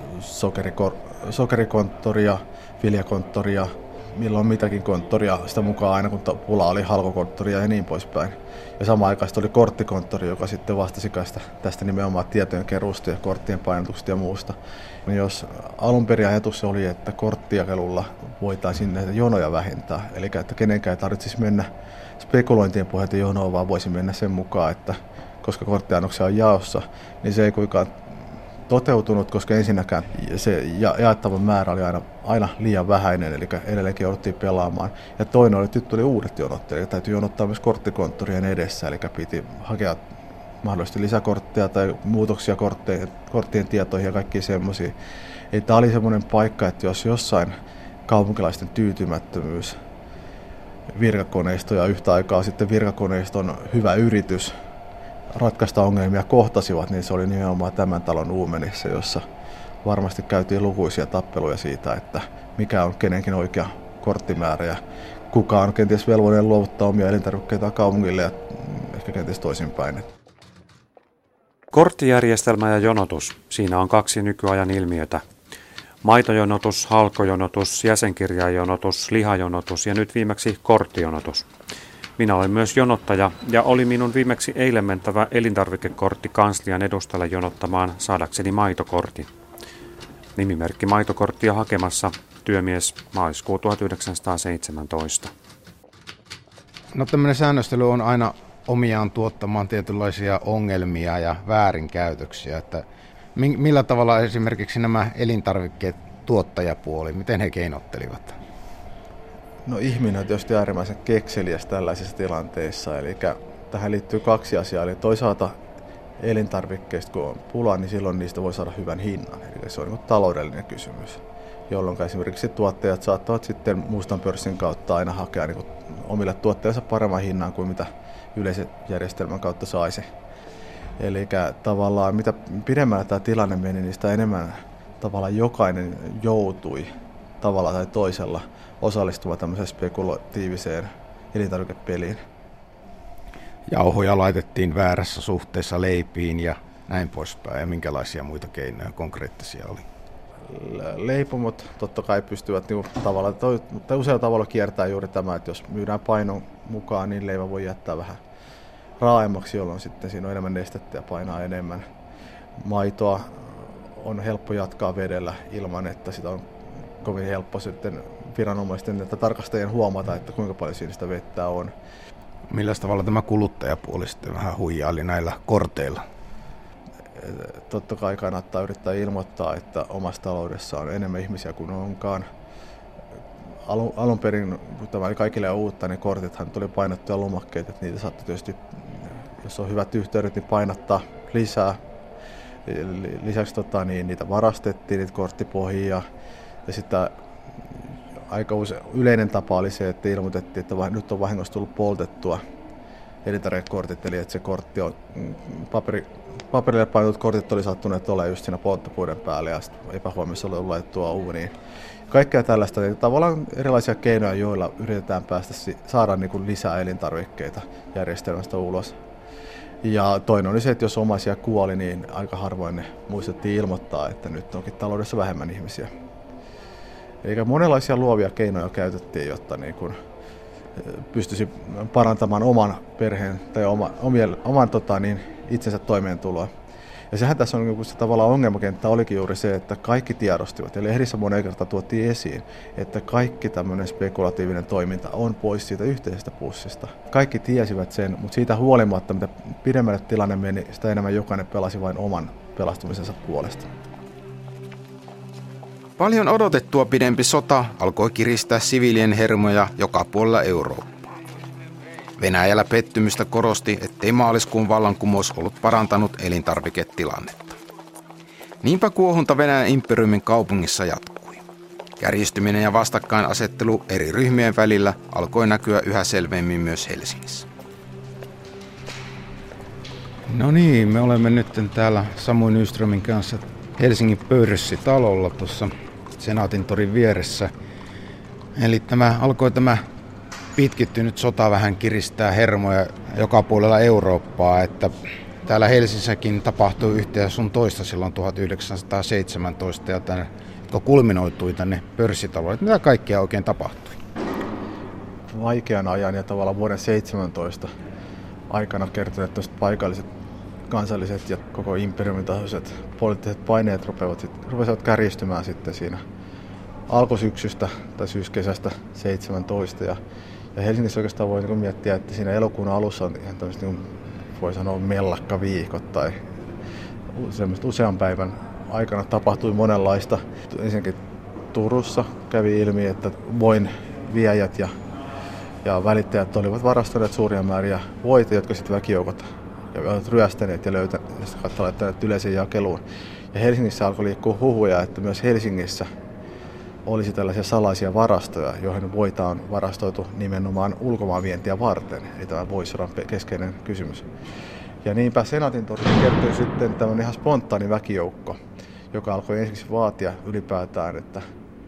sokerikonttoria, viljakonttoria, milloin mitäkin konttoria, sitä mukaan aina kun pula oli halkokonttoria ja niin poispäin. Ja samaan aikaan oli korttikonttori, joka sitten vastasi tästä, tästä nimenomaan tietojen keruusta ja korttien painotuksesta ja muusta. Ja jos alun perin ajatus oli, että korttijakelulla voitaisiin näitä jonoja vähentää, eli että kenenkään ei tarvitsisi mennä spekulointien pohjalta jonoon, vaan voisi mennä sen mukaan, että koska korttiannoksia on jaossa, niin se ei kuinkaan toteutunut, koska ensinnäkään se ja, jaettava määrä oli aina, aina liian vähäinen, eli edelleenkin jouduttiin pelaamaan. Ja toinen oli, että tuli uudet jonot, eli täytyy jonottaa myös korttikonttorien edessä, eli piti hakea mahdollisesti lisäkortteja tai muutoksia korttien, korttien tietoihin ja kaikki semmoisia. Tämä oli semmoinen paikka, että jos jossain kaupunkilaisten tyytymättömyys virkakoneisto ja yhtä aikaa sitten virkakoneiston hyvä yritys ratkaista ongelmia kohtasivat, niin se oli nimenomaan tämän talon uumenissa, jossa varmasti käytiin lukuisia tappeluja siitä, että mikä on kenenkin oikea korttimäärä ja kuka on kenties velvollinen luovuttaa omia elintarvikkeita kaupungille ja ehkä kenties toisinpäin. Korttijärjestelmä ja jonotus. Siinä on kaksi nykyajan ilmiötä. Maitojonotus, halkojonotus, jäsenkirjajonotus, lihajonotus ja nyt viimeksi korttijonotus. Minä olen myös jonottaja ja oli minun viimeksi eilen mentävä elintarvikekortti kanslian edustalle jonottamaan saadakseni maitokortin. Nimimerkki maitokorttia hakemassa työmies maaliskuu 1917. No tämmöinen säännöstely on aina omiaan tuottamaan tietynlaisia ongelmia ja väärinkäytöksiä. Että millä tavalla esimerkiksi nämä elintarvikkeet tuottajapuoli, miten he keinottelivat? No ihminen on tietysti äärimmäisen kekseliäs tällaisissa tilanteissa, eli tähän liittyy kaksi asiaa. Eli toisaalta elintarvikkeista, kun on pula, niin silloin niistä voi saada hyvän hinnan. Eli se on niin taloudellinen kysymys, jolloin esimerkiksi tuottajat saattavat sitten mustan pörssin kautta aina hakea niin omille tuotteillensa paremman hinnan kuin mitä yleisen järjestelmän kautta saisi. Eli tavallaan mitä pidemmällä tämä tilanne meni, niin sitä enemmän tavallaan jokainen joutui tavalla tai toisella osallistumaan tämmöiseen spekulatiiviseen elintarvikepeliin. Jauhoja laitettiin väärässä suhteessa leipiin ja näin poispäin. Ja minkälaisia muita keinoja konkreettisia oli? Leipomot totta kai pystyvät niin tavalla, mutta usealla tavalla kiertää juuri tämä, että jos myydään painon mukaan, niin leivä voi jättää vähän raaemmaksi, jolloin sitten siinä on enemmän nestettä ja painaa enemmän. Maitoa on helppo jatkaa vedellä ilman, että sitä on kovin helppo sitten viranomaisten että tarkastajien huomata, että kuinka paljon siinä sitä vettä on. Millä tavalla tämä kuluttajapuoli sitten vähän huijaili näillä korteilla? Totta kai kannattaa yrittää ilmoittaa, että omassa taloudessa on enemmän ihmisiä kuin onkaan. Alun, alun perin, kun tämä oli kaikille uutta, niin kortithan tuli painettuja lomakkeita, että niitä saattoi tietysti, jos on hyvät yhteydet, niin painattaa lisää. Lisäksi tota, niin, niitä varastettiin, niitä korttipohjia, ja sitten aika use, yleinen tapa oli se, että ilmoitettiin, että nyt on vahingossa tullut poltettua elintarvikekortit, eli että se kortti on, mm, paperi, paperille painetut kortit oli sattuneet olla just siinä polttopuiden päälle ja epähuomiossa oli laitettua uuniin. Kaikkea tällaista, niin tavallaan erilaisia keinoja, joilla yritetään päästä saada niin kuin lisää elintarvikkeita järjestelmästä ulos. Ja toinen oli se, että jos omaisia kuoli, niin aika harvoin ne muistettiin ilmoittaa, että nyt onkin taloudessa vähemmän ihmisiä. Eli monenlaisia luovia keinoja käytettiin, jotta niin kuin pystyisi parantamaan oman perheen tai oma, omien, oman tota, niin, itsensä toimeentuloa. Ja sehän tässä on niin se tavallaan ongelmakenttä olikin juuri se, että kaikki tiedostivat, ja lehdissä moneen kertaan tuotiin esiin, että kaikki tämmöinen spekulatiivinen toiminta on pois siitä yhteisestä pussista. Kaikki tiesivät sen, mutta siitä huolimatta, mitä pidemmälle tilanne meni, sitä enemmän jokainen pelasi vain oman pelastumisensa puolesta. Paljon odotettua pidempi sota alkoi kiristää siviilien hermoja joka puolella Eurooppaa. Venäjällä pettymystä korosti, ettei maaliskuun vallankumous ollut parantanut elintarviketilannetta. Niinpä kuohunta Venäjän imperiumin kaupungissa jatkui. Kärjistyminen ja vastakkainasettelu eri ryhmien välillä alkoi näkyä yhä selvemmin myös Helsingissä. No niin, me olemme nyt täällä Samuin Nyströmin kanssa Helsingin pörssitalolla tuossa Senaatin torin vieressä. Eli tämä alkoi tämä pitkittynyt sota vähän kiristää hermoja joka puolella Eurooppaa, että täällä Helsingissäkin tapahtui yhteen sun toista silloin 1917 ja tänne, jotka kulminoitui tänne pörssitalolle. Mitä kaikkea oikein tapahtui? Vaikean ajan ja tavallaan vuoden 17 aikana kertoneet tuosta paikalliset kansalliset ja koko imperiumin tasoiset poliittiset paineet rupeavat, rupesivat kärjistymään sitten siinä alkusyksystä tai syyskesästä 17. Ja, ja Helsingissä oikeastaan voi niin miettiä, että siinä elokuun alussa on ihan tämmöistä, niin voi sanoa mellakka viikot tai usean päivän aikana tapahtui monenlaista. Ensinnäkin Turussa kävi ilmi, että voin viejät ja, ja välittäjät olivat varastaneet suuria määriä voita, jotka sitten väkijoukot ja ovat ryöstäneet ja laittaneet yleiseen jakeluun. Ja Helsingissä alkoi liikkua huhuja, että myös Helsingissä olisi tällaisia salaisia varastoja, joihin voita on varastoitu nimenomaan ulkomaanvientiä varten. Eli tämä voisi olla keskeinen kysymys. Ja niinpä Senaatin torilla kertoi sitten tämmöinen ihan spontaani väkijoukko, joka alkoi ensiksi vaatia ylipäätään, että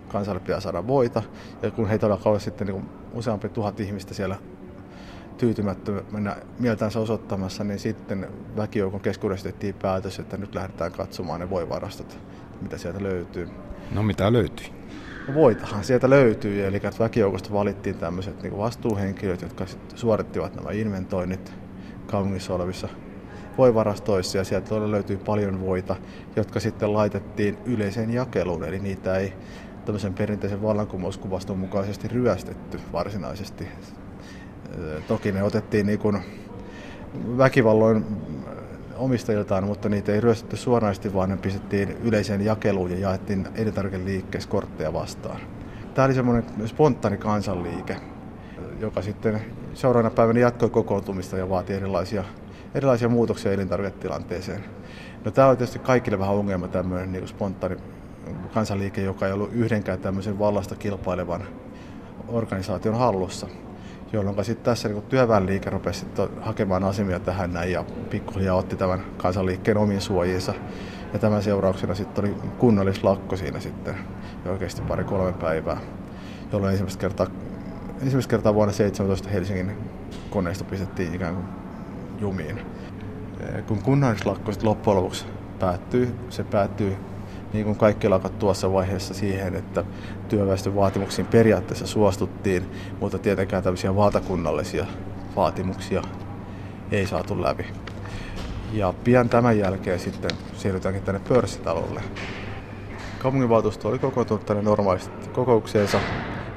kansalle pitää saada voita. Ja kun heitä alkoi sitten niin useampi tuhat ihmistä siellä tyytymättömänä mieltänsä osoittamassa, niin sitten väkijoukon keskuudessa tehtiin päätös, että nyt lähdetään katsomaan ne voivarastot, mitä sieltä löytyy. No mitä löytyi? No voitahan sieltä löytyy, eli väkijoukosta valittiin tämmöiset niin vastuuhenkilöt, jotka suorittivat nämä inventoinnit kaupungissa olevissa voivarastoissa ja sieltä löytyy paljon voita, jotka sitten laitettiin yleiseen jakeluun, eli niitä ei tämmöisen perinteisen vallankumouskuvaston mukaisesti ryöstetty varsinaisesti. Toki ne otettiin niin kuin väkivalloin omistajiltaan, mutta niitä ei ryöstetty suoranaisesti, vaan ne pistettiin yleiseen jakeluun ja jaettiin elintarvikeliikkeessä kortteja vastaan. Tämä oli semmoinen spontaani kansanliike, joka sitten seuraavana päivänä jatkoi kokoontumista ja vaati erilaisia, erilaisia muutoksia elintarviketilanteeseen. No, tämä on tietysti kaikille vähän ongelma tämmöinen niin spontaani kansanliike, joka ei ollut yhdenkään tämmöisen vallasta kilpailevan organisaation hallussa jolloin sitten tässä niin työväenliike rupesi sitten hakemaan asemia tähän näin ja pikkuhiljaa otti tämän kansanliikkeen omiin suojiinsa. Ja tämän seurauksena sitten oli kunnallislakko siinä sitten jo oikeasti pari-kolme päivää, jolloin ensimmäistä kertaa, ensimmäistä kertaa vuonna 17 Helsingin koneisto pistettiin ikään kuin jumiin. Kun kunnallislakko sitten loppujen lopuksi päättyy, se päättyy niin kuin kaikki lakat tuossa vaiheessa siihen, että työväestön vaatimuksiin periaatteessa suostuttiin, mutta tietenkään tämmöisiä valtakunnallisia vaatimuksia ei saatu läpi. Ja pian tämän jälkeen sitten siirrytäänkin tänne pörssitalolle. Kaupunginvaltuusto oli kokoontunut tänne normaalisti kokoukseensa.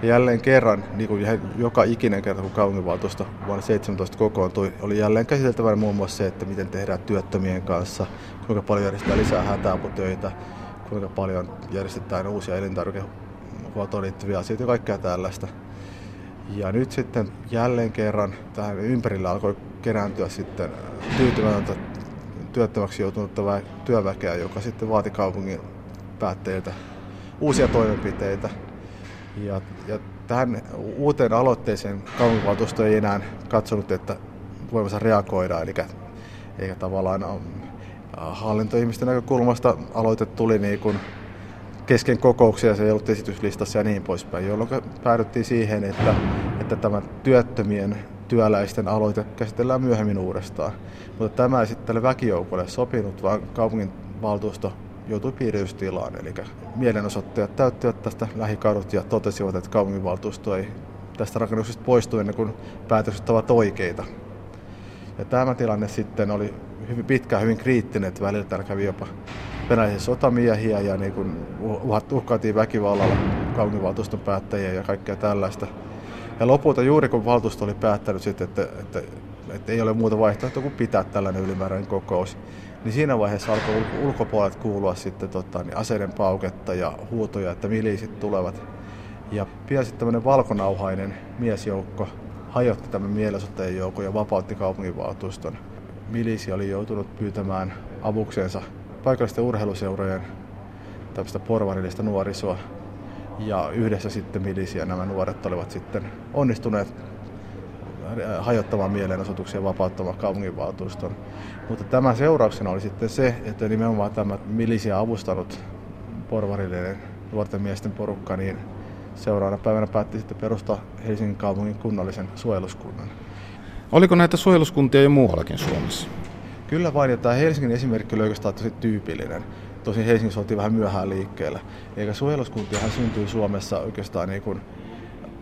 Ja jälleen kerran, niin kuin joka ikinen kerta kun kaupunginvaltuusto vuonna 17 kokoontui, oli jälleen käsiteltävänä muun muassa se, että miten tehdään työttömien kanssa, kuinka paljon järjestetään lisää hätäaputöitä, kuinka paljon järjestetään uusia elintarvikehuoltoon liittyviä asioita ja kaikkea tällaista. Ja nyt sitten jälleen kerran tähän ympärillä alkoi kerääntyä sitten tyytymätöntä työttömäksi joutunutta työväkeä, joka sitten vaati kaupungin päättäjiltä uusia toimenpiteitä. Ja, ja tähän uuteen aloitteeseen kaupunginvaltuusto ei enää katsonut, että voivansa reagoida, eli eikä tavallaan hallintoihmisten näkökulmasta aloite tuli niin kuin kesken kokouksia, se ei ollut esityslistassa ja niin poispäin, jolloin päädyttiin siihen, että, että tämä työttömien työläisten aloite käsitellään myöhemmin uudestaan. Mutta tämä ei sitten tälle väkijoukolle sopinut, vaan kaupungin valtuusto joutui piiritystilaan. Eli mielenosoittajat täyttivät tästä lähikadut ja totesivat, että kaupunginvaltuusto ei tästä rakennuksesta poistu ennen kuin päätökset ovat oikeita. Ja tämä tilanne sitten oli hyvin pitkään hyvin kriittinen, että välillä täällä kävi jopa venäläisiä sotamiehiä ja niin kuin uhkaatiin väkivallalla kaupunginvaltuuston päättäjiä ja kaikkea tällaista. Ja lopulta juuri kun valtuusto oli päättänyt sitten, että, että, että ei ole muuta vaihtoehtoa kuin pitää tällainen ylimääräinen kokous, niin siinä vaiheessa alkoi ulkopuolet kuulua sitten tota, niin aseiden pauketta ja huutoja, että miliisit tulevat. Ja pian sitten tämmöinen valkonauhainen miesjoukko hajotti tämän mielenosoittajien joukon ja vapautti kaupunginvaltuuston. Milisi oli joutunut pyytämään avukseensa paikallisten urheiluseurojen tämmöistä porvarillista nuorisoa Ja yhdessä sitten milisiä nämä nuoret olivat sitten onnistuneet hajottamaan mielenosoituksia vapauttamaan kaupunginvaltuuston. Mutta tämän seurauksena oli sitten se, että nimenomaan tämä milisiä avustanut porvarillinen nuorten miesten porukka, niin seuraavana päivänä päätti sitten perustaa Helsingin kaupungin kunnallisen suojeluskunnan. Oliko näitä suojeluskuntia jo muuallakin Suomessa? Kyllä vain, ja tämä Helsingin esimerkki oli oikeastaan tosi tyypillinen. Tosin Helsingissä oltiin vähän myöhään liikkeellä. Eikä suojeluskuntiahan syntyi Suomessa oikeastaan niin kuin,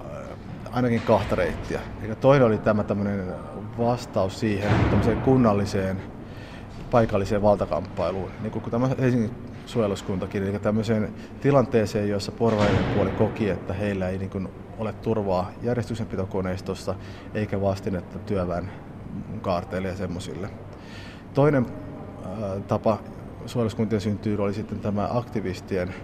äh, ainakin kahta reittiä. Eikä toinen oli tämä tämmöinen vastaus siihen kunnalliseen paikalliseen valtakamppailuun. Niin kuin tämä Helsingin suojeluskuntakin, eli tämmöiseen tilanteeseen, jossa porvaiden puoli koki, että heillä ei niin kuin ole turvaa järjestyksenpitokoneistossa eikä vastinetta työväen kaarteille ja semmoisille. Toinen äh, tapa suojeluskuntien syntyy oli sitten tämä aktivistien,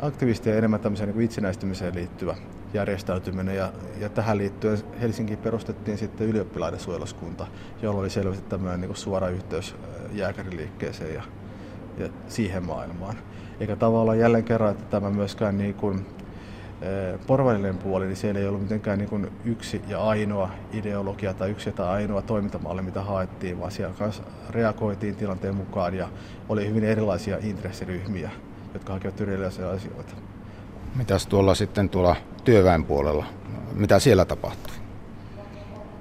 aktivistien enemmän tämmöiseen niin itsenäistymiseen liittyvä järjestäytyminen ja, ja tähän liittyen Helsinkiin perustettiin sitten ylioppilaiden suojeluskunta, jolla oli selvästi tämmöinen niin suora yhteys äh, jääkäriliikkeeseen ja, ja siihen maailmaan. Eikä tavallaan jälleen kerran, että tämä myöskään niin kuin, porvarillinen puoli, niin siellä ei ollut mitenkään niin kuin yksi ja ainoa ideologia tai yksi tai ainoa toimintamalli, mitä haettiin, vaan siellä kanssa reagoitiin tilanteen mukaan ja oli hyvin erilaisia intressiryhmiä, jotka hakivat erilaisia asioita. Mitäs tuolla sitten tuolla työväen puolella, mitä siellä tapahtui?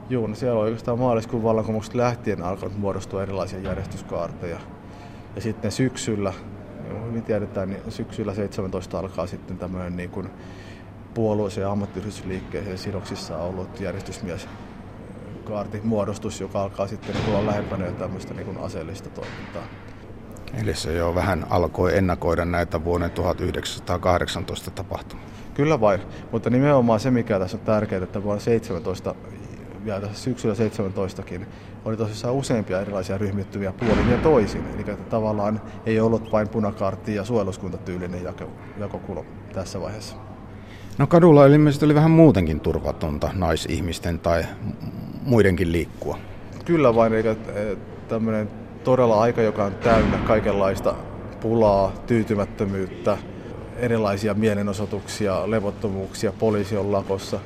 Joo, no siellä on oikeastaan maaliskuun vallankumouksesta lähtien alkanut muodostua erilaisia järjestyskaarteja. Ja sitten syksyllä, hyvin tiedetään, niin syksyllä 17 alkaa sitten tämmöinen niin kuin puolueeseen ja ammattiyhdistysliikkeeseen sidoksissa ollut järjestysmies kaartin muodostus, joka alkaa sitten tulla lähempänä jo tämmöistä niin kuin aseellista toimintaa. Eli se jo vähän alkoi ennakoida näitä vuoden 1918 tapahtumia. Kyllä vain, mutta nimenomaan se mikä tässä on tärkeää, että vuonna 17 vielä tässä syksyllä 17kin oli tosissaan useampia erilaisia ryhmittymiä puolin ja toisin. Eli että tavallaan ei ollut vain punakaartti ja suojeluskuntatyylinen jako, jakokulma tässä vaiheessa. No kadulla ilmeisesti oli vähän muutenkin turvatonta naisihmisten tai muidenkin liikkua. Kyllä vain, eikä tämmöinen todella aika, joka on täynnä kaikenlaista pulaa, tyytymättömyyttä, erilaisia mielenosoituksia, levottomuuksia, poliisi on lakossa.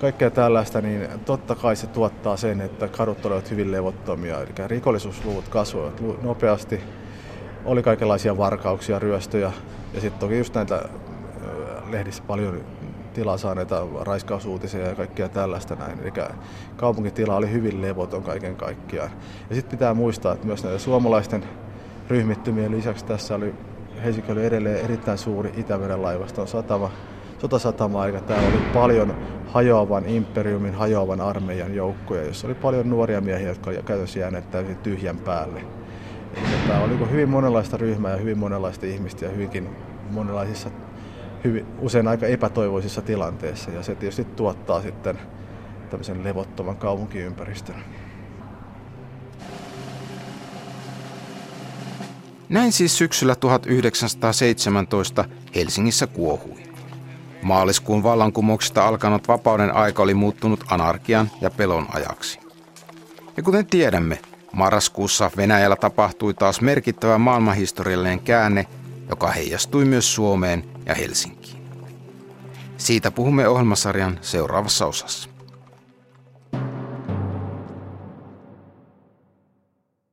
Kaikkea tällaista, niin totta kai se tuottaa sen, että kadut olivat hyvin levottomia. Eli rikollisuusluvut kasvoivat nopeasti. Oli kaikenlaisia varkauksia, ryöstöjä ja sitten toki just näitä lehdissä paljon tilaa saaneita raiskausuutisia ja kaikkea tällaista näin. Eli kaupunkitila oli hyvin levoton kaiken kaikkiaan. Ja sitten pitää muistaa, että myös näiden suomalaisten ryhmittymien lisäksi tässä oli Helsinki oli edelleen erittäin suuri Itämeren laivaston satama, sotasatama, eli täällä oli paljon hajoavan imperiumin, hajoavan armeijan joukkoja, jossa oli paljon nuoria miehiä, jotka olivat käytössä jääneet täysin tyhjän päälle. Tämä oli hyvin monenlaista ryhmää ja hyvin monenlaista ihmistä ja hyvinkin monenlaisissa hyvin, usein aika epätoivoisissa tilanteissa ja se tietysti tuottaa sitten tämmöisen levottoman kaupunkiympäristön. Näin siis syksyllä 1917 Helsingissä kuohui. Maaliskuun vallankumouksesta alkanut vapauden aika oli muuttunut anarkian ja pelon ajaksi. Ja kuten tiedämme, marraskuussa Venäjällä tapahtui taas merkittävä maailmanhistoriallinen käänne, joka heijastui myös Suomeen ja Helsinkiin. Siitä puhumme ohjelmasarjan seuraavassa osassa.